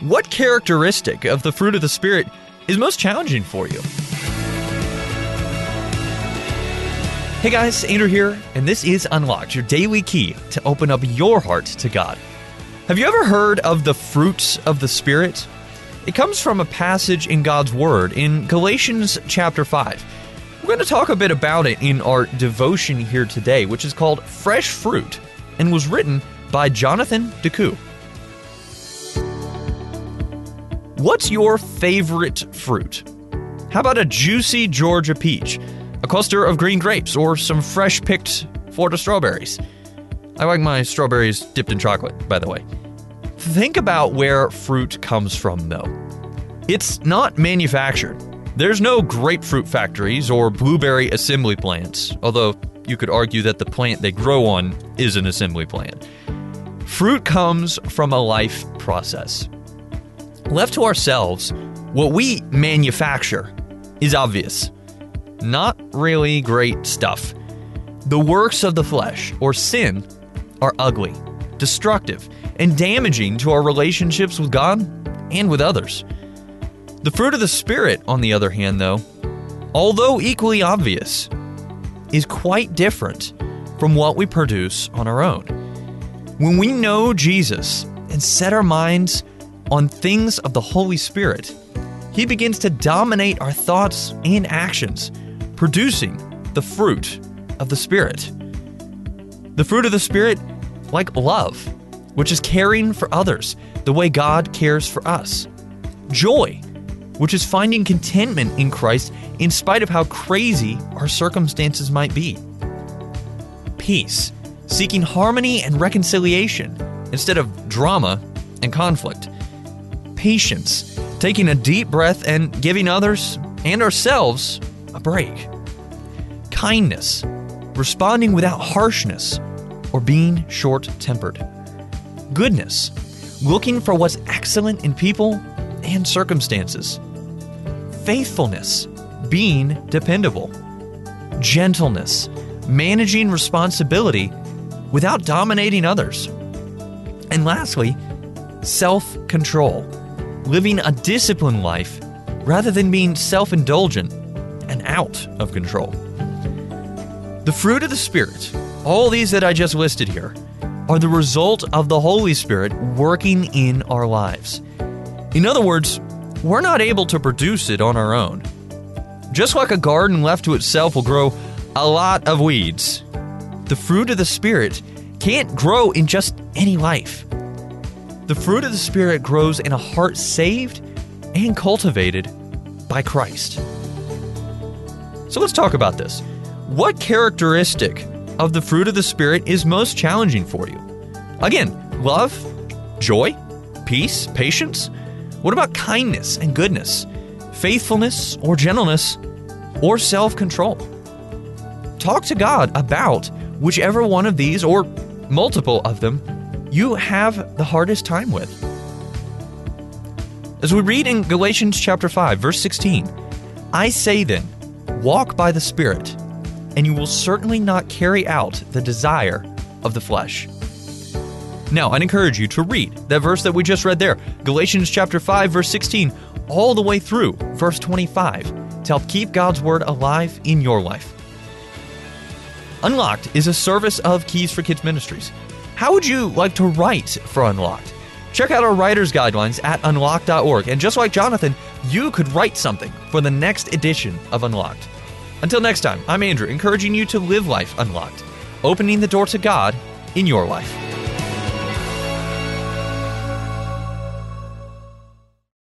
What characteristic of the fruit of the Spirit is most challenging for you? Hey guys, Andrew here, and this is Unlocked, your daily key to open up your heart to God. Have you ever heard of the fruits of the Spirit? It comes from a passage in God's Word in Galatians chapter 5. We're going to talk a bit about it in our devotion here today, which is called Fresh Fruit and was written by Jonathan Decoux. What's your favorite fruit? How about a juicy Georgia peach, a cluster of green grapes, or some fresh picked Florida strawberries? I like my strawberries dipped in chocolate, by the way. Think about where fruit comes from, though. It's not manufactured. There's no grapefruit factories or blueberry assembly plants, although you could argue that the plant they grow on is an assembly plant. Fruit comes from a life process. Left to ourselves, what we manufacture is obvious. Not really great stuff. The works of the flesh, or sin, are ugly, destructive, and damaging to our relationships with God and with others. The fruit of the Spirit, on the other hand, though, although equally obvious, is quite different from what we produce on our own. When we know Jesus and set our minds on things of the Holy Spirit, He begins to dominate our thoughts and actions, producing the fruit of the Spirit. The fruit of the Spirit, like love, which is caring for others the way God cares for us, joy, which is finding contentment in Christ in spite of how crazy our circumstances might be, peace, seeking harmony and reconciliation instead of drama and conflict patience, taking a deep breath and giving others and ourselves a break. Kindness, responding without harshness or being short tempered. Goodness, looking for what's excellent in people and circumstances. Faithfulness, being dependable. Gentleness, managing responsibility without dominating others. And lastly, self control living a disciplined life rather than being self indulgent and out of control. The fruit of the Spirit, all these that I just listed here, are the result of the Holy Spirit working in our lives. In other words, we're not able to produce it on our own. Just like a garden left to itself will grow a lot of weeds, the fruit of the Spirit can't grow in just any life. The fruit of the Spirit grows in a heart saved and cultivated by Christ. So let's talk about this. What characteristic of the fruit of the Spirit is most challenging for you? Again, love, joy, peace, patience? What about kindness and goodness, faithfulness or gentleness, or self control? Talk to God about whichever one of these or multiple of them you have the hardest time with. As we read in Galatians chapter 5 verse 16, I say then, walk by the Spirit, and you will certainly not carry out the desire of the flesh. Now, I'd encourage you to read that verse that we just read there, Galatians chapter 5 verse 16, all the way through verse 25 to help keep God's word alive in your life. Unlocked is a service of Keys for Kids Ministries. How would you like to write for Unlocked? Check out our writer's guidelines at unlocked.org. And just like Jonathan, you could write something for the next edition of Unlocked. Until next time, I'm Andrew, encouraging you to live life unlocked, opening the door to God in your life.